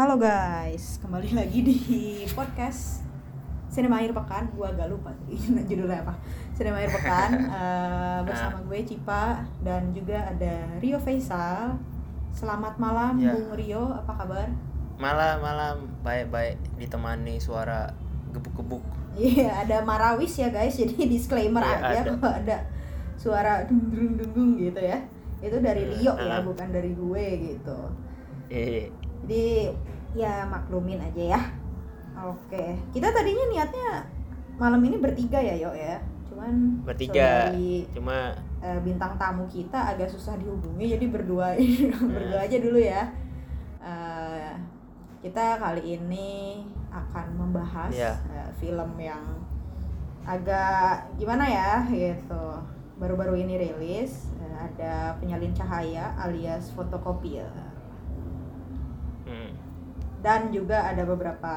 Halo guys, kembali lagi di podcast Sinema Akhir Pekan. Gua agak lupa judulnya apa. Sinema Akhir Pekan eh, bersama gue Cipa dan juga ada Rio Faisal. Selamat malam Ya. Bung Rio, apa kabar? malam malam baik-baik ditemani suara gebuk-gebuk Iya, ada Marawis ya guys. Jadi disclaimer Iya, aja ada. kalau ada suara dung dung dung dung gitu ya. Itu dari Rio ya, bukan dari gue gitu. eh Jadi ya maklumin aja ya. Oke, kita tadinya niatnya malam ini bertiga ya, Yo ya. Cuman bertiga saudari, cuma eh, bintang tamu kita agak susah dihubungi, jadi berdua berdua aja dulu ya. Eh, kita kali ini akan membahas Iya. eh, film yang agak gimana ya gitu. Baru-baru ini rilis eh, ada penyalin cahaya alias fotokopier hmm, dan juga ada beberapa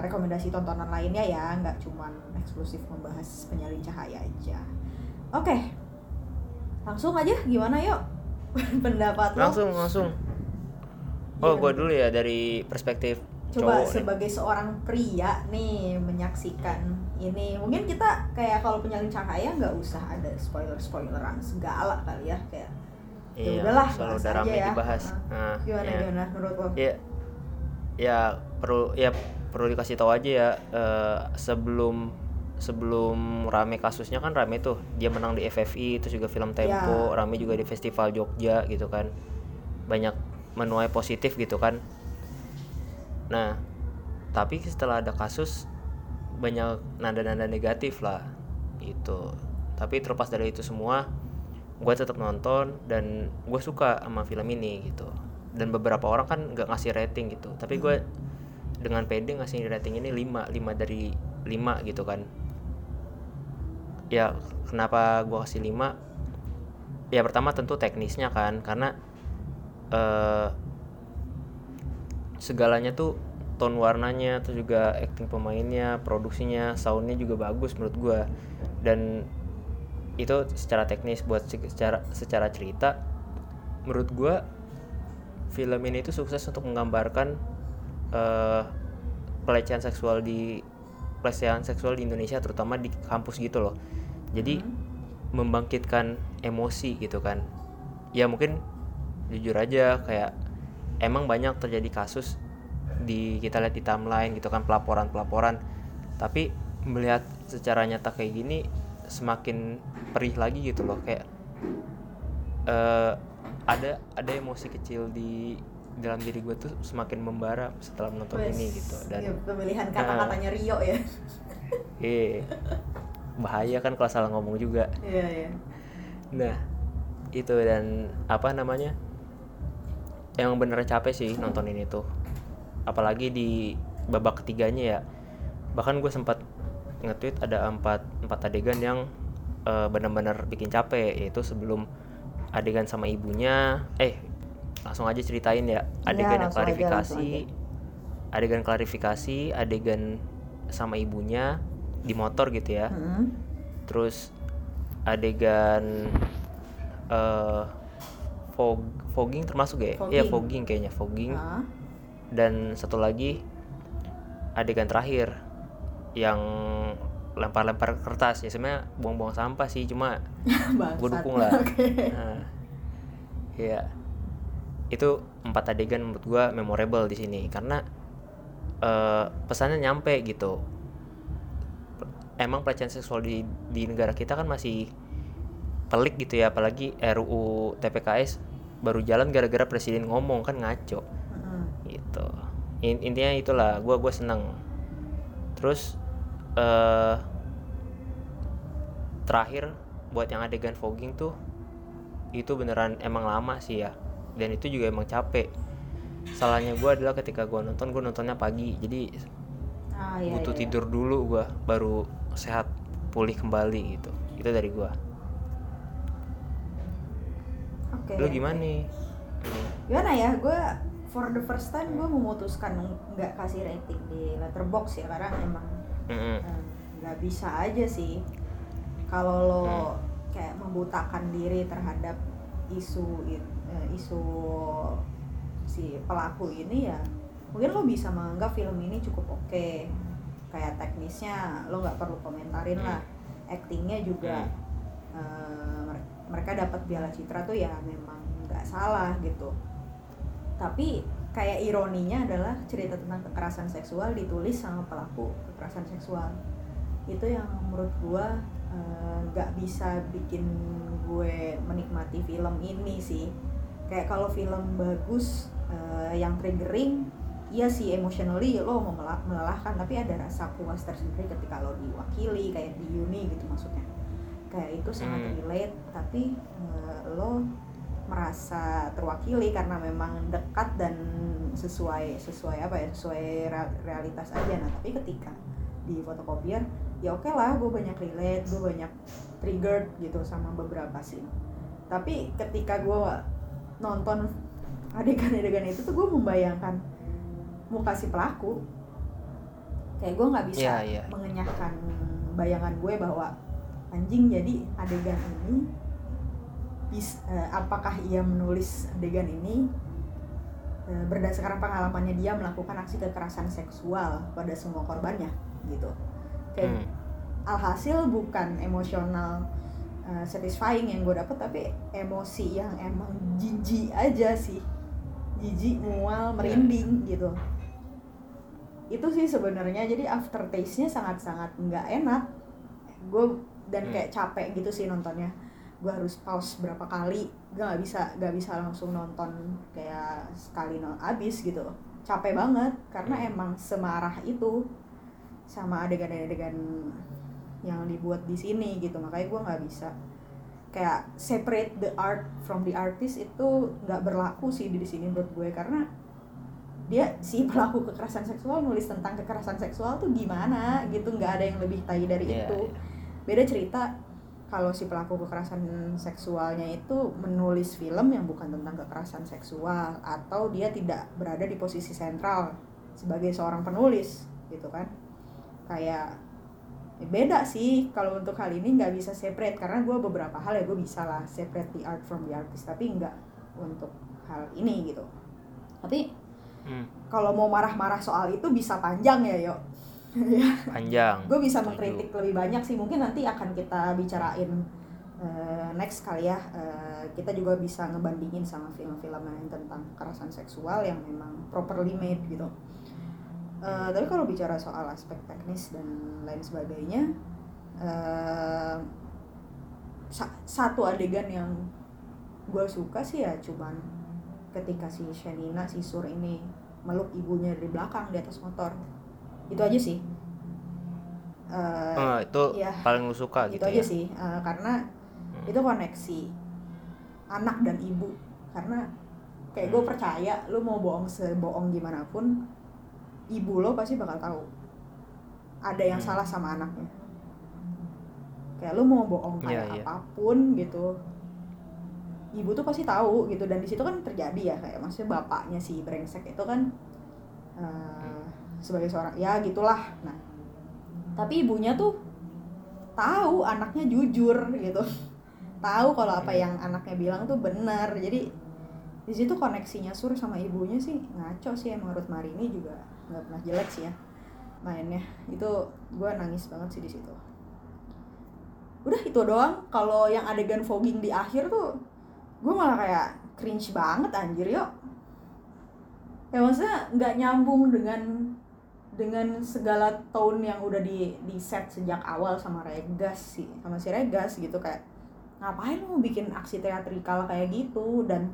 rekomendasi tontonan lainnya ya nggak cuman eksklusif membahas penyalin cahaya aja. Oke langsung aja gimana yuk? Pendapat lo? Langsung langsung. Oh gua dulu ya dari perspektif coba cowok nih. sebagai seorang pria nih menyaksikan ini. Mungkin kita kayak kalau penyalin cahaya nggak usah ada spoiler spoileran segala kali ya kayak ya iya udahlah, selalu bahas udah aja rame ya. dibahas. Ah. nah, gimana ya. gimana menurut lo? Ya ya perlu ya perlu dikasih tahu aja ya eh, sebelum sebelum rame kasusnya kan rame tuh. Dia menang di FFI terus juga film Tempo Ya. rame juga di festival Jogja gitu kan. Banyak menuai positif gitu kan. Nah tapi setelah ada kasus banyak nada-nada negatif lah gitu. Tapi terlepas dari itu semua gue tetap nonton dan gue suka sama film ini gitu dan beberapa orang kan nggak ngasih rating gitu. Tapi gue dengan pede ngasih rating ini 5 5 dari 5 gitu kan. Ya kenapa gue kasih 5 ya pertama tentu teknisnya kan karena eh segalanya tuh tone warnanya terus juga acting pemainnya produksinya soundnya juga bagus menurut gua. Dan itu secara teknis buat se- secara secara cerita menurut gua film ini itu sukses untuk menggambarkan eh pelecehan seksual di pelecehan seksual di Indonesia terutama di kampus gitu loh. Jadi membangkitkan emosi gitu kan. Ya mungkin jujur aja kayak emang banyak terjadi kasus di kita lihat di timeline gitu kan pelaporan-pelaporan. Tapi melihat secara nyata kayak gini semakin perih lagi gitu loh kayak eh ada ada emosi kecil di dalam diri gue tuh semakin membara setelah menonton Wes, ini gitu dan ya, pemilihan kata-katanya Rio ya eh bahaya kan kalau salah ngomong juga iya iya Nah, itu dan apa namanya? Yang bener capek sih nonton ini tuh. Apalagi di babak ketiganya ya. Bahkan gue sempat nge-tweet ada empat, empat adegan yang eh, benar-benar bikin capek yaitu sebelum adegan sama ibunya eh langsung aja ceritain ya adegan yang langsung aja, klarifikasi adegan klarifikasi adegan sama ibunya di motor gitu ya Hmm. terus adegan eh fog fogging termasuk ya iya Fogging. fogging kayaknya fogging Ah. dan satu lagi adegan terakhir yang lempar-lempar kertas. Ya sebenarnya buang-buang sampah sih cuma gue dukung lah. Oke. nah, ya itu empat adegan menurut gue memorable di sini karena eh, pesannya nyampe gitu. Emang pelecehan seksual di di negara kita kan masih pelik gitu ya apalagi RUU TPKS baru jalan gara-gara presiden ngomong kan ngaco. Mm-mm. gitu. In- intinya itulah gua gue seneng. Terus eh terakhir buat yang adegan fogging tuh itu beneran emang lama sih ya dan itu juga emang capek salahnya gua adalah ketika gua nonton gua nontonnya pagi jadi Ah, iya, butuh iya. tidur dulu gua baru sehat pulih kembali gitu itu dari gua Oke. lu gimana nih Gimana ya? Gue for the first time gue memutuskan nggak kasih rating di letterbox ya karena emang Eh, nggak bisa aja sih. Kalau lo Hmm. kayak membutakan diri terhadap isu eh, isu si pelaku ini ya mungkin lo bisa menganggap film ini cukup oke. Kayak teknisnya lo nggak perlu komentarin lah. Actingnya juga mer- mereka dapat piala citra tuh ya memang nggak salah gitu. Tapi kayak ironinya adalah cerita tentang kekerasan seksual ditulis sama pelaku kekerasan seksual. Itu yang menurut gua eh, nggak bisa bikin gue menikmati film ini sih. Kayak kalau film bagus eh, yang triggering iya sih emotionally lo mau melelahkan tapi ada rasa puas tersendiri ketika lo diwakili kayak di uni gitu maksudnya. Kayak itu sangat Hmm. relate tapi eh, lo merasa terwakili karena memang dekat dan sesuai sesuai apa ya sesuai rea- realitas aja nah tapi ketika di fotokopier ya oke lah gue banyak relate gue banyak triggered gitu sama beberapa scene tapi ketika gue nonton adegan-adegan itu tuh gue membayangkan muka si pelaku kayak gue nggak bisa Iya, iya. mengenyahkan bayangan gue bahwa anjing jadi adegan ini bis, eh, apakah ia menulis adegan ini? Eh, berdasarkan pengalamannya dia melakukan aksi kekerasan seksual pada semua korbannya gitu. Kayak Hmm. alhasil bukan emosional uh, satisfying yang gue dapet tapi emosi yang emang jijik aja sih. Jijik mual merinding gitu. Itu sih sebenarnya jadi aftertaste nya sangat sangat nggak enak. Gue dan Hmm. kayak capek gitu sih nontonnya gue harus pause berapa kali gue nggak bisa nggak bisa langsung nonton kayak sekali no abis gitu. Capek banget karena Hmm. emang semarah itu sama adegan-adegan yang dibuat di sini gitu. Makanya gue nggak bisa. Kayak separate the art from the artist itu nggak berlaku sih di sini menurut gue. Karena dia si pelaku kekerasan seksual nulis tentang kekerasan seksual tuh gimana gitu. Nggak ada yang lebih tai dari Iya, itu. iya. beda cerita kalau si pelaku kekerasan seksualnya itu menulis film yang bukan tentang kekerasan seksual atau dia tidak berada di posisi sentral sebagai seorang penulis gitu kan? Kayak ya beda sih kalau untuk hal ini nggak bisa separate karena gue beberapa hal ya gue bisa lah separate the art from the artist tapi nggak untuk hal ini gitu. Tapi Hmm, kalau mau marah-marah soal itu bisa panjang ya yo panjang. Gue bisa mengkritik lebih banyak sih. Mungkin nanti akan kita bicarain eh, next kali ya. Eh, kita juga bisa ngebandingin sama film-film yang tentang kekerasan seksual yang memang properly made gitu. Eh, tapi kalau bicara soal aspek teknis dan lain sebagainya eh, sa- satu adegan yang gue suka sih ya cuman ketika si Shanina si Sur ini meluk ibunya dari belakang di atas motor itu aja sih Eh, Eh, itu iya. paling lu suka itu gitu aja ya sih Eh, karena Hmm. itu koneksi anak dan ibu karena kayak gue Hmm. percaya lu mau bohong sebohong gimana pun ibu lo pasti bakal tahu ada yang Hmm. salah sama anaknya kayak lu mau bohong Iya, kayak iya. apa pun gitu ibu tuh pasti tahu gitu dan di situ kan terjadi ya kayak maksudnya bapaknya si brengsek itu kan eh, sebagai seorang ya gitulah. Nah tapi ibunya tuh tahu anaknya jujur gitu. Tahu kalau apa Hmm. yang anaknya bilang tuh benar. Jadi di situ koneksinya sur sama ibunya sih ngaco sih emang Ruth Marini juga nggak pernah jelek sih ya mainnya. Itu gue nangis banget sih di situ. Udah itu doang. Kalau yang adegan fogging di akhir tuh gue malah kayak cringe banget anjir yuk. Ya maksudnya nggak nyambung dengan dengan segala tone yang udah di di set sejak awal sama Regas sih sama si Regas gitu kayak ngapain lu bikin aksi teatrikal kayak gitu? Dan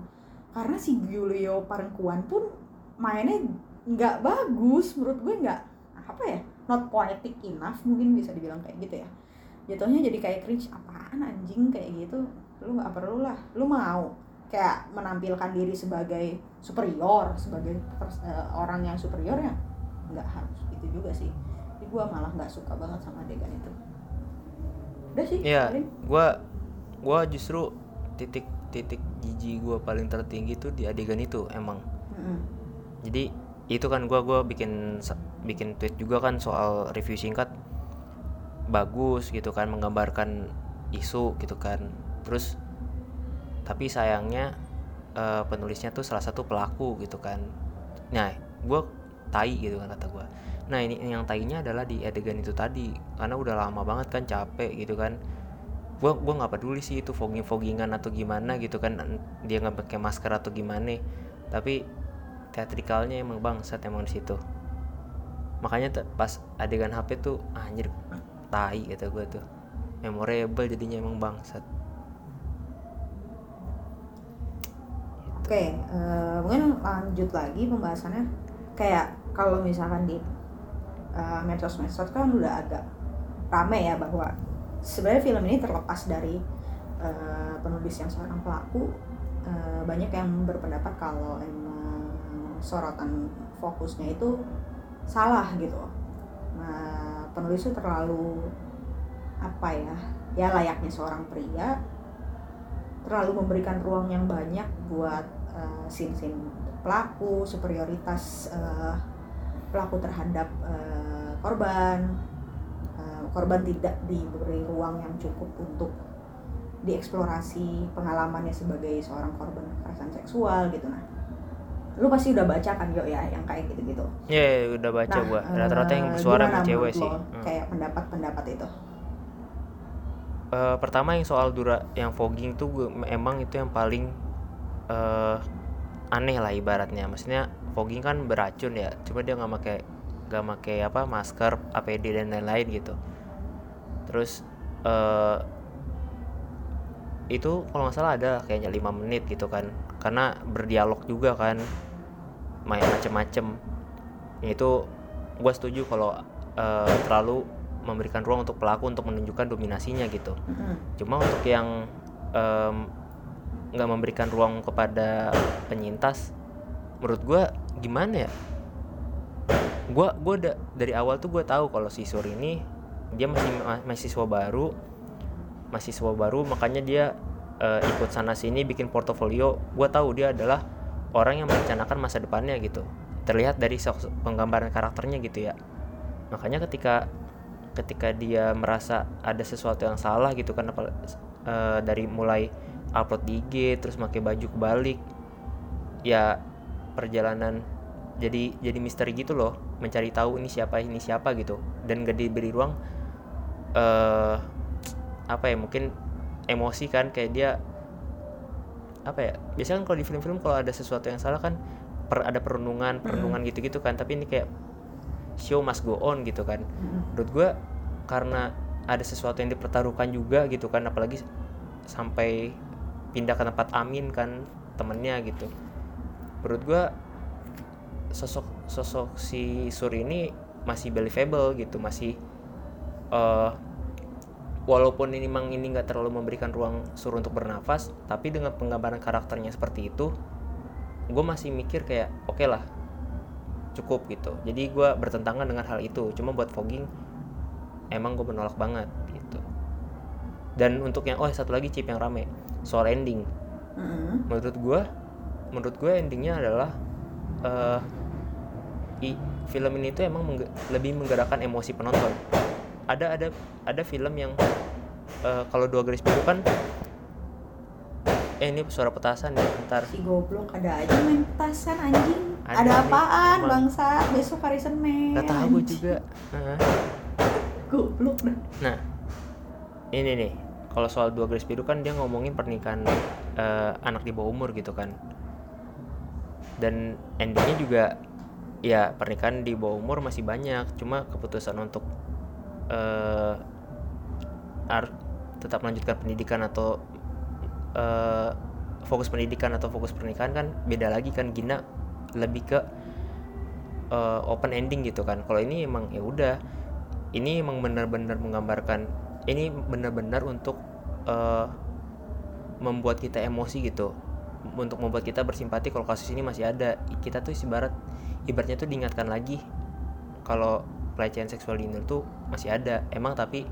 karena si Giulio Parengkuan pun mainnya nggak bagus menurut gue nggak apa ya not poetic enough mungkin bisa dibilang kayak gitu ya. Jatuhnya jadi kayak cringe apaan anjing kayak gitu? Lu nggak perlu lah lu mau. Kayak menampilkan diri sebagai superior sebagai eh, orang yang superior ya nggak harus gitu juga sih jadi gue malah nggak suka banget sama adegan itu udah sih Iya, paling. gua gua justru titik titik jijik gua paling tertinggi tuh di adegan itu emang. Mm-mm. Jadi itu kan gua gua bikin bikin tweet juga kan soal review singkat bagus gitu kan menggambarkan isu gitu kan. Terus tapi sayangnya eh, penulisnya tuh salah satu pelaku gitu kan. Nah, gua tai gitu kan kata gue nah ini yang tainya adalah di adegan itu tadi karena udah lama banget kan capek gitu kan. Gua gua nggak peduli sih itu fogging foggingan atau gimana gitu kan dia nggak pakai masker atau gimana. Tapi teatrikalnya emang bangsat emang di situ. Makanya pas adegan HP tuh anjir tai kata gue tuh. Memorable jadinya emang bangsat. Oke, eh, mungkin lanjut lagi pembahasannya. Kayak kalau misalkan di eh, medsos-medsos kan udah agak rame ya bahwa sebenarnya film ini terlepas dari eh, penulis yang seorang pelaku, eh, banyak yang berpendapat kalau emang sorotan fokusnya itu salah gitu. Nah, penulis itu terlalu apa ya? Ya layaknya seorang pria terlalu memberikan ruang yang banyak buat uh, scene-scene pelaku, superioritas uh, pelaku terhadap uh, korban. Uh, korban tidak diberi ruang yang cukup untuk dieksplorasi pengalamannya sebagai seorang korban kekerasan seksual gitu nah. Lu pasti udah baca kan yo ya yang kayak gitu-gitu. ya udah baca Nah, gua eh, rata-rata yang bersuara gimana emang cewek sih Hmm. Kayak pendapat-pendapat itu. Eh, pertama yang soal dura yang fogging tuh gua, emang itu yang paling eh aneh lah ibaratnya maksudnya fogging kan beracun ya cuma dia nggak pakai nggak pakai apa masker APD dan lain-lain gitu. Terus eh itu kalau nggak salah ada kayaknya lima menit gitu kan karena berdialog juga kan main macem-macem. Itu gue setuju kalau eh, terlalu memberikan ruang untuk pelaku untuk menunjukkan dominasinya gitu. Mm-mm. cuma untuk yang nggak memberikan ruang kepada penyintas menurut gua gimana ya? Gua gua da- dari awal tuh gue tahu kalau si Sur ini dia masih ma- mahasiswa baru mahasiswa baru makanya dia eh, ikut sana sini bikin portofolio. Gua tahu dia adalah orang yang merencanakan masa depannya gitu. Terlihat dari penggambaran karakternya gitu ya. Makanya ketika ketika dia merasa ada sesuatu yang salah gitu kan apa eh, dari mulai upload IG terus pakai baju kebalik ya perjalanan jadi jadi misteri gitu loh. Mencari tahu ini siapa ini siapa gitu. Dan gak diberi ruang eh apa ya mungkin emosi kan kayak dia apa ya biasanya kan kalau di film-film kalau ada sesuatu yang salah kan per, ada perenungan perenungan gitu-gitu kan. Tapi ini kayak show must go on gitu kan. Mm-mm. menurut gue karena ada sesuatu yang dipertaruhkan juga gitu kan apalagi sampai pindah ke tempat Amin kan temennya gitu menurut gue sosok sosok si Sur ini masih believable gitu masih eh walaupun ini memang ini nggak terlalu memberikan ruang Sur untuk bernafas tapi dengan penggambaran karakternya seperti itu gue masih mikir kayak oke lah cukup gitu. Jadi gue bertentangan dengan hal itu cuma buat fogging emang gue menolak banget gitu. Dan untuk yang oh satu lagi chip yang rame soal ending. Mm-mm. menurut gue menurut gue endingnya adalah eh i, film ini tuh emang mengge- lebih menggerakkan emosi penonton ada ada ada film yang eh, kalau dua garis biru kan eh ini suara petasan ya ntar Si goblok ada aja main petasan anjing. Ada Ada, nih, apaan emang. bangsa? Besok hari Senin. nggak tahu gue juga. Goblok dah. Nah, ini nih, kalau soal dua garis biru kan dia ngomongin pernikahan eh, anak di bawah umur gitu kan. Dan endingnya juga ya pernikahan di bawah umur masih banyak, cuma keputusan untuk ar- tetap melanjutkan pendidikan atau eh, fokus pendidikan atau fokus pernikahan kan beda lagi kan. Gina lebih ke eh, open ending gitu kan. Kalau ini emang ya udah. Ini emang benar-benar menggambarkan ini benar-benar untuk eh, membuat kita emosi gitu untuk membuat kita bersimpati kalau kasus ini masih ada. Kita tuh ibarat ibaratnya tuh diingatkan lagi kalau pelecehan seksual di Indo tuh masih ada. Emang tapi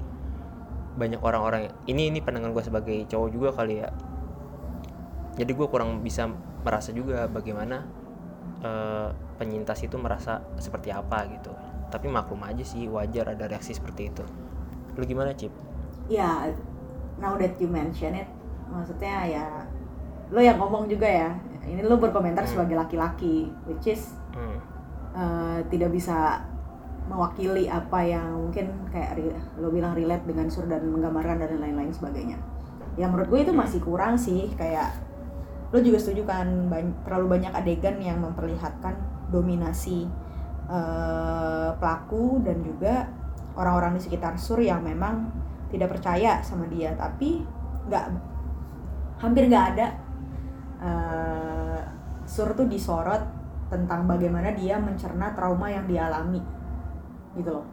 banyak orang-orang ini ini pandangan gue sebagai cowok juga kali ya. Jadi gue kurang bisa merasa juga bagaimana eh, penyintas itu merasa seperti apa gitu. Tapi maklum aja sih wajar ada reaksi seperti itu. Lu gimana Cip? Ya, now that you mention it, maksudnya ya lo yang ngomong juga ya. Ini lo berkomentar Hmm. sebagai laki-laki, which is Hmm. uh, tidak bisa mewakili apa yang mungkin kayak lo bilang relate dengan sur dan menggambarkan dan lain-lain sebagainya ya menurut gue itu masih kurang sih kayak lo juga setuju kan terlalu banyak adegan yang memperlihatkan dominasi uh, pelaku dan juga orang-orang di sekitar sur yang memang tidak percaya sama dia tapi nggak hampir nggak ada uh, sur tuh disorot tentang bagaimana dia mencerna trauma yang dialami gitu loh.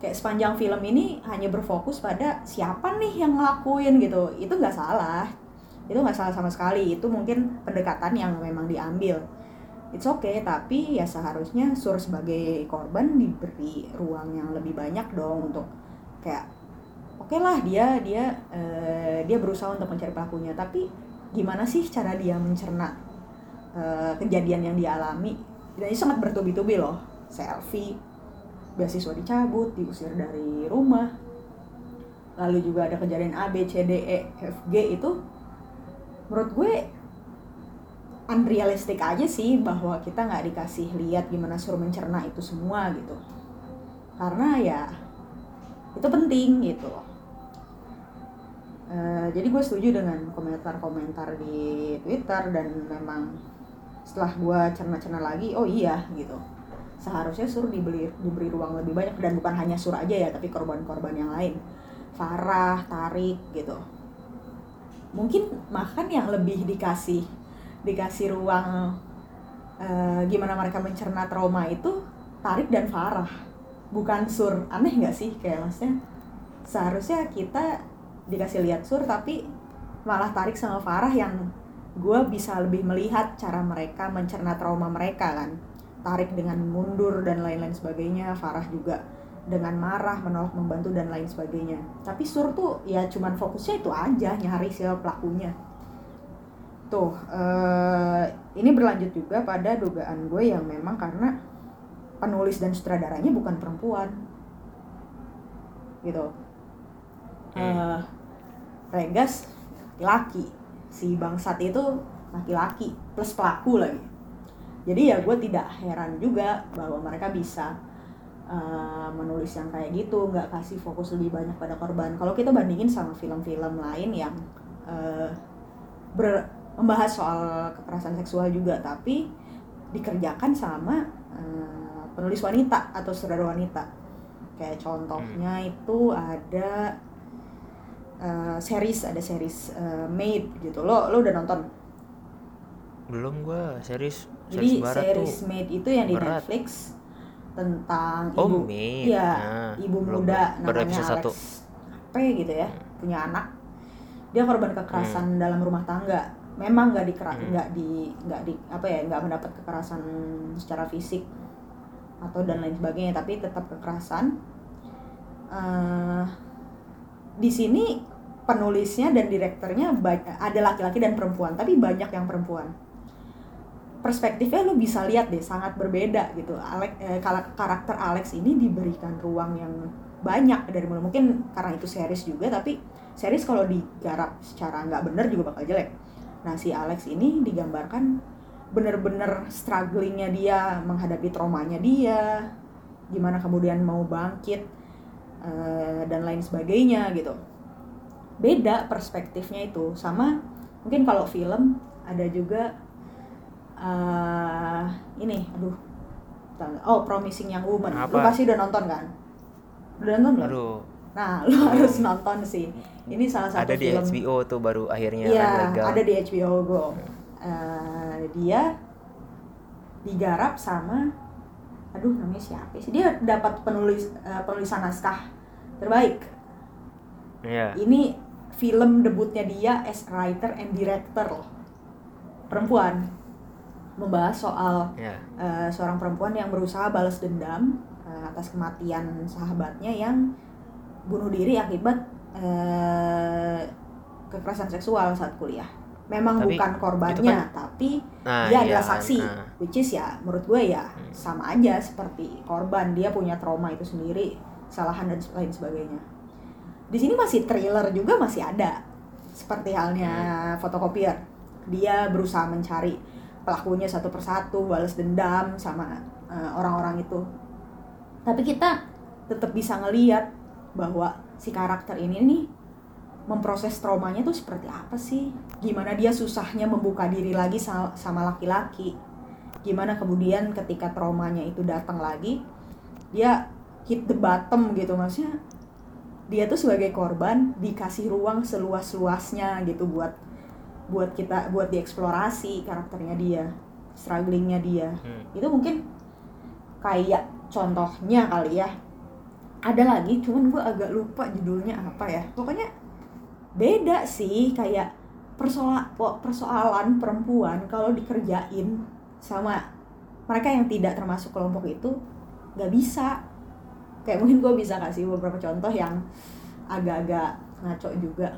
Kayak sepanjang film ini hanya berfokus pada siapa nih yang ngelakuin gitu. Itu nggak salah. Itu nggak salah sama sekali. Itu mungkin pendekatan yang memang diambil. It's okay tapi ya seharusnya sur sebagai korban diberi ruang yang lebih banyak dong untuk kayak oke okay lah dia dia uh, dia berusaha untuk mencari pelakunya. Tapi gimana sih cara dia mencerna uh, kejadian yang dialami dan ini sangat bertubi-tubi loh. Selfie beasiswa dicabut diusir dari rumah. Lalu juga ada kejadian A B C D E F G itu menurut gue unrealistic aja sih bahwa kita nggak dikasih lihat gimana suruh mencerna itu semua gitu. Karena ya itu penting gitu uh, jadi gue setuju dengan komentar-komentar di Twitter dan memang setelah gue cerna-cerna lagi oh iya gitu. Seharusnya sur dibeli diberi ruang lebih banyak dan bukan hanya sur aja ya tapi korban-korban yang lain. Farah, Tarik gitu. Mungkin makan yang lebih dikasih dikasih ruang uh, gimana mereka mencerna trauma itu Tarik dan Farah bukan sur. Aneh nggak sih? Kayak maksudnya seharusnya kita dikasih lihat sur tapi malah Tarik sama Farah yang gue bisa lebih melihat cara mereka mencerna trauma mereka kan. Tarik dengan mundur dan lain-lain sebagainya Farah juga dengan marah menolak membantu dan lain sebagainya. Tapi Sur tuh ya cuman fokusnya itu aja nyari siapa pelakunya. Tuh uh, ini berlanjut juga pada dugaan gue yang memang karena penulis dan sutradaranya bukan perempuan. Gitu. Uh, Regas laki si bangsat itu laki-laki plus pelaku lagi. Jadi ya gue tidak heran juga bahwa mereka bisa uh, menulis yang kayak gitu nggak kasih fokus lebih banyak pada korban. Kalau kita bandingin sama film-film lain yang uh, ber membahas soal kekerasan seksual juga tapi dikerjakan sama uh, penulis wanita atau sutradara wanita. Kayak contohnya hmm. itu ada uh, series ada series uh, Made gitu lo lo udah nonton belum gue series jadi series tuh Made itu yang di berat. Netflix tentang oh, ibu Made. ya nah, ibu muda namanya Alex satu. apa gitu ya hmm. punya anak dia korban kekerasan hmm. dalam rumah tangga memang nggak di nggak hmm. di nggak di apa ya nggak mendapat kekerasan secara fisik atau dan lain sebagainya tapi tetap kekerasan uh, di sini penulisnya dan direkturnya ada laki-laki dan perempuan tapi banyak yang perempuan. Perspektifnya lu bisa lihat deh sangat berbeda gitu. Alex eh, karakter Alex ini diberikan ruang yang banyak dari mulai. Mungkin karena itu series juga tapi series kalau digarap secara nggak bener juga bakal jelek. Nah si Alex ini digambarkan bener-bener strugglingnya dia menghadapi traumanya dia gimana kemudian mau bangkit uh, dan lain sebagainya gitu. Beda perspektifnya itu. Sama mungkin kalau film ada juga uh, ini aduh oh promising young woman. Apa? lu pasti udah nonton kan? Udah nonton belum? Aduh. Nah lu harus nonton sih. Ini salah satu ada film di HBO tuh baru akhirnya iya ada di HBO Go. Uh, dia digarap sama aduh namanya siapa sih dia dapat penulis uh, penulisan naskah terbaik yeah. ini film debutnya dia as writer and director loh perempuan membahas soal yeah. Ya. uh, seorang perempuan yang berusaha balas dendam uh, atas kematian sahabatnya yang bunuh diri akibat uh, kekerasan seksual saat kuliah. Memang tapi, bukan korbannya, kan, tapi nah, dia iya, adalah saksi, nah. which is ya menurut gue ya hmm. sama aja seperti korban dia punya trauma itu sendiri, kesalahan dan lain sebagainya. Di sini masih thriller juga masih ada, seperti halnya hmm. fotokopier. Dia berusaha mencari pelakunya satu persatu balas dendam sama uh, orang-orang itu tapi kita tetap bisa ngeliat bahwa si karakter ini nih memproses traumanya tuh seperti apa sih? Gimana dia susahnya membuka diri lagi sama laki-laki? Gimana kemudian ketika traumanya itu datang lagi dia hit the bottom gitu maksudnya dia tuh sebagai korban dikasih ruang seluas-luasnya gitu buat buat kita buat dieksplorasi karakternya dia strugglingnya dia. Hmm. itu mungkin kayak contohnya kali ya. Ada lagi cuman gue agak lupa judulnya apa ya. Pokoknya beda sih kayak persoalan persoalan perempuan kalau dikerjain sama mereka yang tidak termasuk kelompok itu nggak bisa kayak mungkin gue bisa kasih beberapa contoh yang agak-agak ngaco juga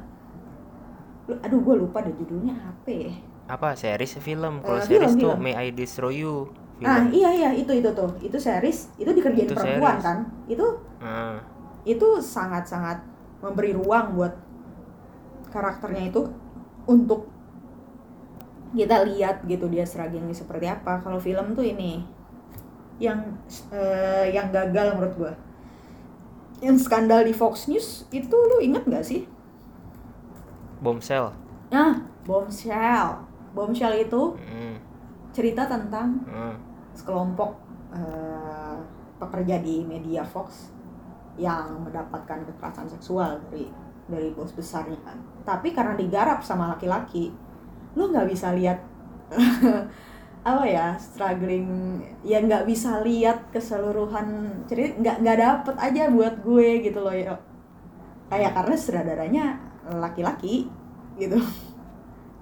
aduh gue lupa deh judulnya apa ya apa series film kalau uh, series film, tuh film. May I Destroy You film. ah iya iya itu itu tuh itu series itu dikerjain itu perempuan series. kan itu uh. itu sangat sangat memberi ruang buat karakternya itu untuk kita lihat gitu dia strugglingnya seperti apa kalau film tuh ini yang uh, yang gagal menurut gue yang skandal di Fox News itu lu inget gak sih Bombshell. Nah, Bombshell. Bombshell itu mm. cerita tentang mm. sekelompok uh, pekerja di media Fox yang mendapatkan kekerasan seksual dari dari bos besarnya kan. Tapi karena digarap sama laki-laki, lo nggak bisa lihat apa ya struggling ya nggak bisa lihat keseluruhan cerita nggak nggak dapet aja buat gue gitu loh ya. Kayak karena sutradaranya laki-laki gitu.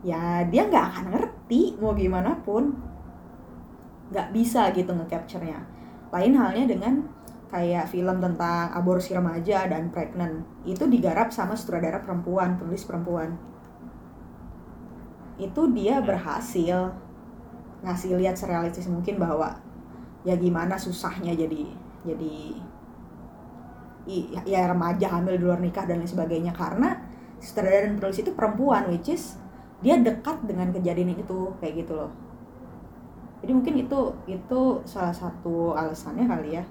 Ya dia nggak akan ngerti mau gimana pun. Nggak bisa gitu nge-capture-nya. Lain halnya dengan kayak film tentang aborsi remaja dan pregnant itu digarap sama sutradara perempuan penulis perempuan. Itu dia hmm. berhasil ngasih lihat serealistis mungkin bahwa ya gimana susahnya jadi jadi ya remaja hamil di luar nikah dan lain sebagainya. Karena sutradara dan penulis itu perempuan which is dia dekat dengan kejadian itu kayak gitu loh. Jadi mungkin itu itu salah satu alasannya kali ya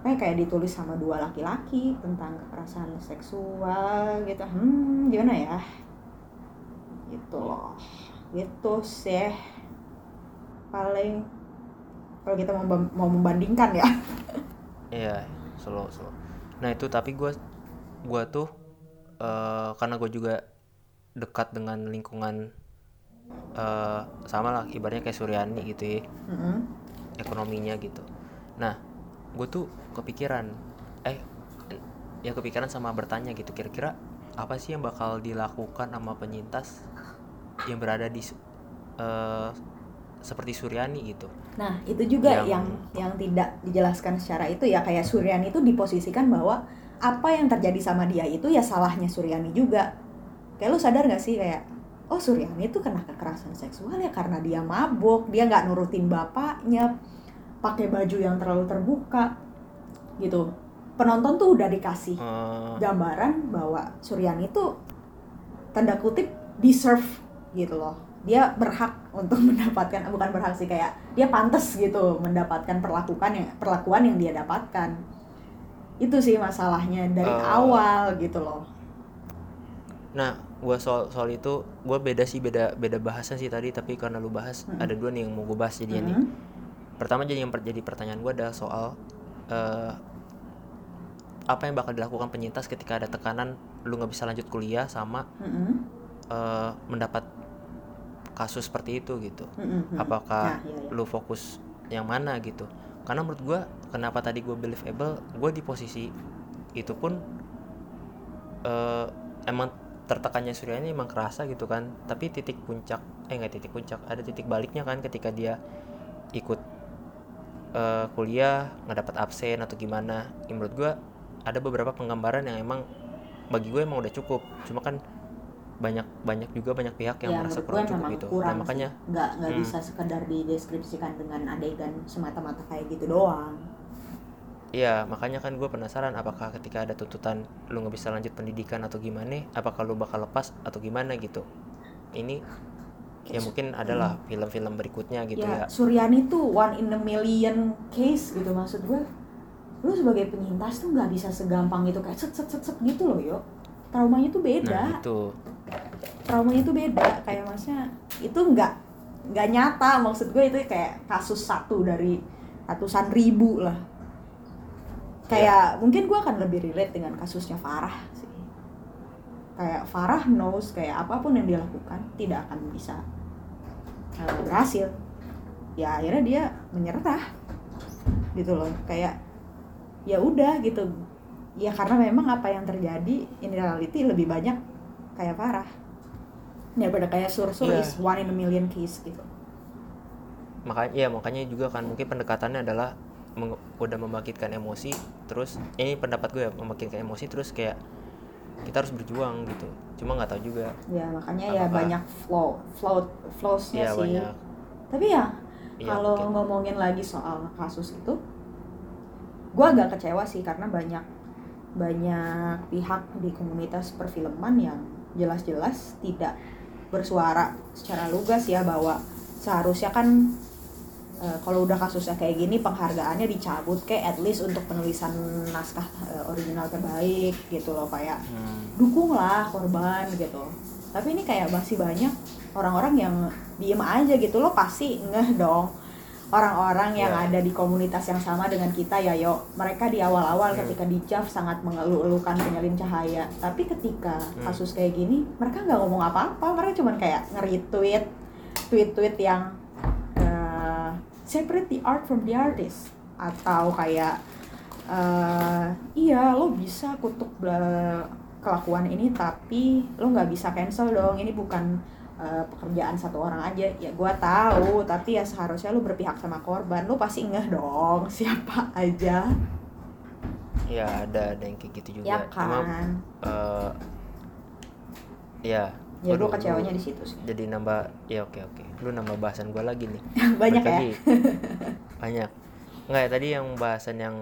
kayak kayak ditulis sama dua laki-laki tentang kekerasan seksual gitu. Hmm gimana ya? Gitu loh. Gitu sih. Paling kalau kita mau mau membandingkan ya. Iya solo solo nah itu tapi gue gue tuh uh, karena gue juga dekat dengan lingkungan uh, sama lah ibaratnya kayak Suryani gitu ya. Mm-hmm. ekonominya gitu. Nah gue tuh kepikiran eh ya kepikiran sama bertanya gitu kira-kira apa sih yang bakal dilakukan sama penyintas yang berada di uh, seperti Suryani gitu. Nah, itu juga yang, yang yang tidak dijelaskan secara itu ya kayak Suryani itu diposisikan bahwa apa yang terjadi sama dia itu ya salahnya Suryani juga. Kayak lu sadar gak sih kayak oh Suryani itu kena kekerasan seksual ya karena dia mabuk, dia nggak nurutin bapaknya, pakai baju yang terlalu terbuka gitu. Penonton tuh udah dikasih uh. gambaran bahwa Suryani itu tanda kutip deserve gitu loh dia berhak untuk mendapatkan bukan berhak sih kayak dia pantas gitu mendapatkan perlakuan yang perlakuan yang dia dapatkan itu sih masalahnya dari uh, awal gitu loh nah gue soal soal itu gue beda sih beda beda bahasa sih tadi tapi karena lu bahas hmm. ada dua nih yang mau gue bahas jadi hmm. nih pertama jadi yang jadi pertanyaan gue adalah soal uh, apa yang bakal dilakukan penyintas ketika ada tekanan lu nggak bisa lanjut kuliah sama hmm. uh, mendapat kasus seperti itu gitu mm-hmm. apakah nah, iya, iya. lu fokus yang mana gitu karena menurut gue kenapa tadi gue believable gue di posisi itu pun uh, emang tertekannya Surya ini emang kerasa gitu kan tapi titik puncak eh nggak titik puncak ada titik baliknya kan ketika dia ikut uh, kuliah nggak dapat absen atau gimana. Ya, menurut gue ada beberapa penggambaran yang emang bagi gue emang udah cukup. Cuma kan banyak banyak juga banyak pihak yang ya, merasa kurang cukup gitu. kurang nah, makanya nggak nggak hmm. bisa sekedar dideskripsikan dengan adegan semata-mata kayak gitu doang. Iya, makanya kan gue penasaran apakah ketika ada tuntutan lu nggak bisa lanjut pendidikan atau gimana, apakah lu bakal lepas atau gimana gitu. Ini ya mungkin adalah film-film berikutnya gitu ya, ya, Suryani tuh one in a million case gitu maksud gue. Lu sebagai penyintas tuh nggak bisa segampang itu kayak set set set set gitu loh yo. Traumanya tuh beda. Nah itu traumanya tuh beda kayak maksudnya itu nggak nggak nyata maksud gue itu kayak kasus satu dari ratusan ribu lah. Kayak mungkin gue akan lebih relate dengan kasusnya Farah kayak Farah knows kayak apa pun yang dia lakukan tidak akan bisa uh, berhasil. Ya akhirnya dia menyerah gitu loh. Kayak ya udah gitu. Ya karena memang apa yang terjadi in reality lebih banyak kayak Farah daripada kayak Sursur Iya. is one in a million case gitu. Makanya ya makanya juga kan mungkin pendekatannya adalah meng- udah membangkitkan emosi terus ini pendapat gue ya membangkitkan emosi terus kayak kita harus berjuang gitu cuma nggak tahu juga ya makanya ya Apa-apa. banyak flow flow flowsnya ya sih banyak tapi ya Iya, kalau mungkin. ngomongin lagi soal kasus itu gue agak kecewa sih karena banyak banyak pihak di komunitas perfilman yang jelas-jelas tidak bersuara secara lugas ya bahwa seharusnya kan eh, kalau udah kasusnya kayak gini penghargaannya dicabut kayak at least untuk penulisan naskah eh, original terbaik gitu loh kayak Hmm, dukunglah korban gitu tapi ini kayak masih banyak orang-orang yang diem aja gitu loh pasti ngeh dong orang-orang yang Iya. ada di komunitas yang sama dengan kita ya yo mereka di awal-awal Hmm. ketika di JAF sangat mengeluh-elukan penyalin cahaya tapi ketika Hmm. kasus kayak gini mereka nggak ngomong apa-apa mereka cuman kayak nge-retweet tweet-tweet yang separate the art from the artist. Atau kayak eh, iya lo bisa kutuk kelakuan ini tapi lo nggak bisa cancel dong. Ini bukan eh, pekerjaan satu orang aja. Ya gua tahu tapi ya seharusnya lo berpihak sama korban. Lo pasti ngeh dong siapa aja. Ya ada ada yang kayak gitu juga. Ya cuma kan? eh, ya ya gue kecewanya di situ sih. Jadi nambah ya oke oke. Lu nambah bahasan gue lagi nih. Banyak ya? lagi. banyak. Nggak ya tadi yang bahasan yang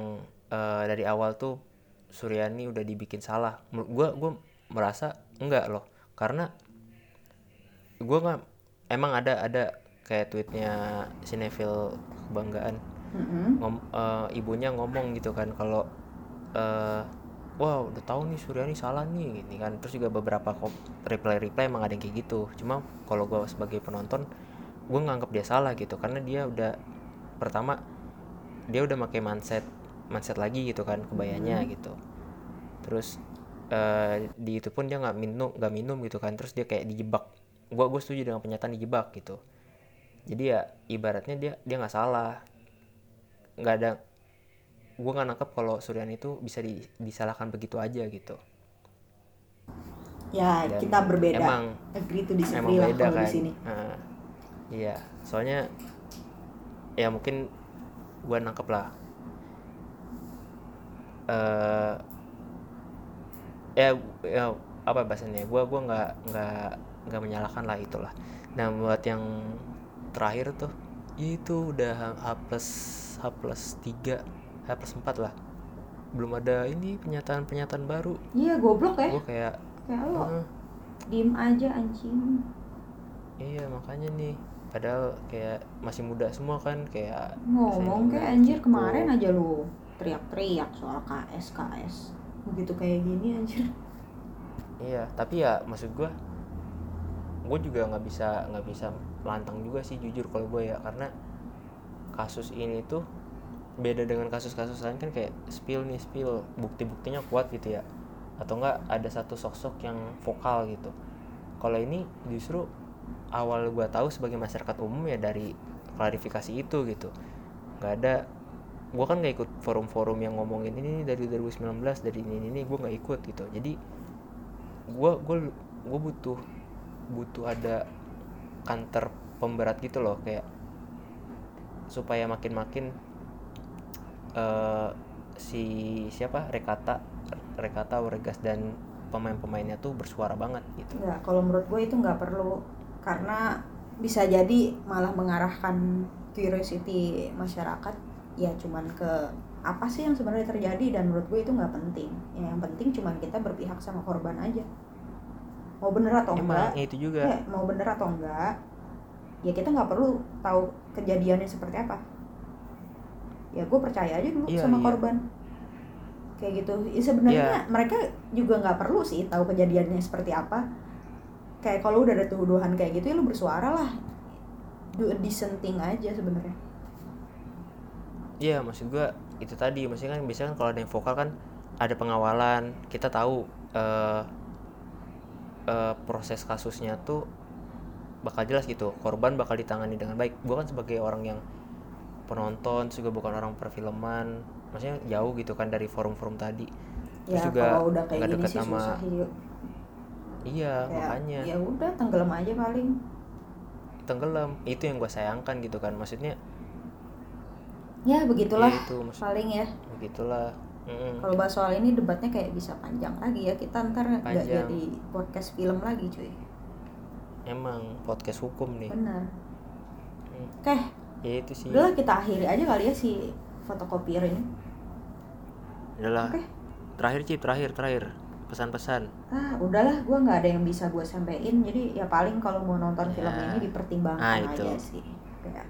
eh, dari awal tuh Suryani udah dibikin salah. Gue gue merasa enggak loh. Karena gue nggak emang ada ada kayak tweetnya Cinefil kebanggaan. Mm-mm. ngom, eh, ibunya ngomong gitu kan kalau eh wah udah tahu nih Suryani salah nih gini kan. Terus juga beberapa reply reply emang ada yang kayak gitu. Cuma kalau gue sebagai penonton gue nganggap dia salah gitu. Karena dia udah pertama dia udah pakai mindset mindset lagi gitu kan kebayanya gitu. Terus eh, di itu pun dia nggak minum nggak minum gitu kan. Terus dia kayak dijebak. Gue gue setuju dengan pernyataan dijebak gitu. Jadi ya ibaratnya dia dia nggak salah. Nggak ada gue nggak nangkep kalau Suryani itu bisa di- disalahkan begitu aja gitu. Ya Dan kita berbeda. emang agree to emang disagree lah beda kalau kan. di sini. Nah, iya soalnya ya mungkin gue nangkep lah. Eh ya, ya apa bahasanya? Gue gua nggak nggak nggak menyalahkan lah itulah. Nah buat yang terakhir tuh itu udah H plus H plus tiga H plus empat lah. Belum ada ini pernyataan pernyataan baru. Iya goblok ya. Gue kayak kayak lo. "Eh, diem aja anjing. Iya makanya nih. Padahal kayak masih muda semua kan kayak ngomong kayak anjir gitu. kemarin aja lu teriak-teriak soal KS KS begitu kayak gini anjir. Iya tapi ya maksud gua gue juga nggak bisa nggak bisa lantang juga sih jujur kalau gue ya. Karena kasus ini tuh beda dengan kasus-kasus lain kan kayak spill nih spill. Bukti-buktinya kuat gitu ya. Atau enggak ada satu sosok yang vokal gitu. Kalau ini justru awal gua tahu sebagai masyarakat umum ya dari klarifikasi itu gitu. Nggak ada gua kan nggak ikut forum-forum yang ngomongin ini dari 2019 dari ini ini, ini gue nggak ikut gitu. Jadi gua gua gua butuh butuh ada kantor pemberat gitu loh kayak supaya makin-makin eh si siapa? Rekata Rekata Oregas dan pemain-pemainnya tuh bersuara banget gitu. Enggak, kalau menurut gue itu nggak perlu. Karena bisa jadi malah mengarahkan curiosity masyarakat ya cuman ke apa sih yang sebenarnya terjadi dan menurut gue itu nggak penting. Ya, yang penting cuman kita berpihak sama korban aja. Mau bener atau enggak emang ya itu juga. Ya, mau bener atau enggak ya kita nggak perlu tahu kejadiannya seperti apa ya gue percaya aja dulu Iya, sama iya. korban. Kayak gitu. Ya, sebenarnya Iya. mereka juga nggak perlu sih tahu kejadiannya seperti apa. Kayak kalau udah ada tuduhan kayak gitu ya lu bersuara lah. Do a decent thing aja sebenarnya. Iya maksud gua itu tadi. Maksudnya kan biasanya kan kalau ada yang vokal kan ada pengawalan. Kita tahu eh eh, proses kasusnya tuh bakal jelas gitu. Korban bakal ditangani dengan baik. Gua kan sebagai orang yang penonton juga bukan orang perfilman. Maksudnya jauh gitu kan dari forum-forum tadi. Ya terus juga nggak deket sih sama susah iya Kayak, makanya. ya udah tenggelam aja paling. Tenggelam. Itu yang gua sayangkan gitu kan. Maksudnya ya begitulah ya itu maksud paling ya. Begitulah. Mm-mm. kalau bahas soal ini debatnya kayak bisa panjang lagi ya. Kita ntar nggak jadi podcast film lagi cuy. Emang podcast hukum nih. Benar. Hmm. oke ya itu sih. Udahlah kita akhiri aja kali ya si fotokopier ini. Adalah Oke. terakhir Cip terakhir terakhir. Pesan-pesan. Ah udahlah gua nggak ada yang bisa gua sampein. Jadi ya paling kalau mau nonton film Ya. ini dipertimbangkan Ah, itu. aja sih. Kayak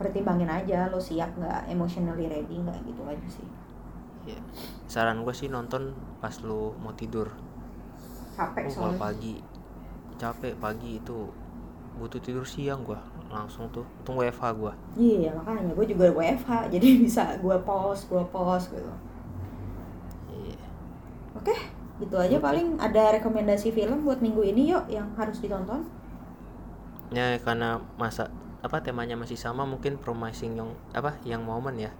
pertimbangin aja lo siap nggak? Emotionally ready nggak? Gitu aja sih. Ya. saran gue sih nonton pas lu mau tidur. Capek Oh, kalau soalnya. pagi. Capek pagi itu butuh tidur siang gua langsung tuh untung WFH gua iya makanya gue juga WFH jadi bisa gua post gua post gitu iya Oke, gitu aja paling ada rekomendasi film buat minggu ini yuk yang harus ditonton. ya karena masa apa temanya masih sama mungkin promising young apa yang moment ya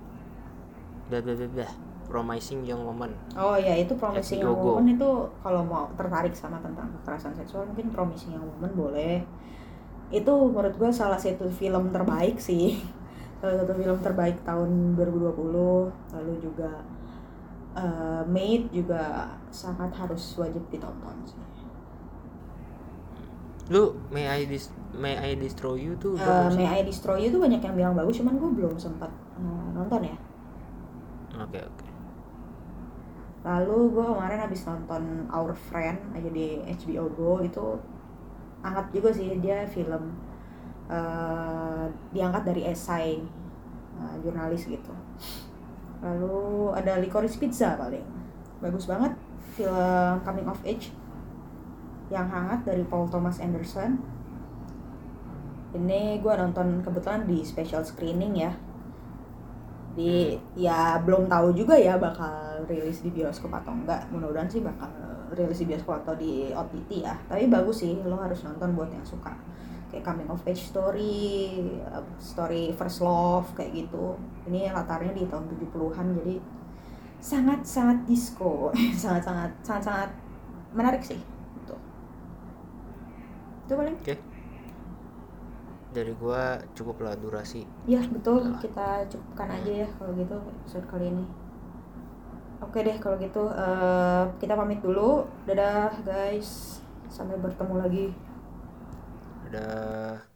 blah blah blah blah. promising young moment Oh ya itu Promising Young. Woman itu kalau mau tertarik sama tentang kekerasan seksual mungkin Promising Young Woman boleh. Itu menurut gue salah satu film terbaik sih. Salah satu film terbaik tahun 2020. Lalu juga eh Maid juga sangat harus wajib ditonton sih. lu May I Dis May I Destroy You tuh sih. May I Destroy You tuh banyak yang bilang bagus, cuman gue belum sempat eh, nonton ya. oke oke Lalu gue kemarin habis nonton Our Friend aja di HBO Go itu angkat juga sih dia film eh, diangkat dari esai eh, jurnalis gitu. Lalu ada Licorice Pizza paling bagus banget film coming of age yang hangat dari Paul Thomas Anderson. Ini gue nonton kebetulan di special screening ya di ya belum tahu juga ya bakal rilis di bioskop atau enggak mudah-mudahan sih bakal rilis di bioskop atau di OTT ya. Tapi bagus sih lo harus nonton buat yang suka. Kayak coming of age story uh, story first love kayak gitu. Ini latarnya di tahun 70-an jadi sangat sangat disco. Sangat sangat sangat sangat menarik sih gitu. Itu paling. Oke. Dari gua cukup lah durasi. Ya betul, kita cukupkan aja ya kalau gitu episode kali ini. Oke deh kalau gitu eh, kita pamit dulu. Dadah guys, sampai bertemu lagi. ada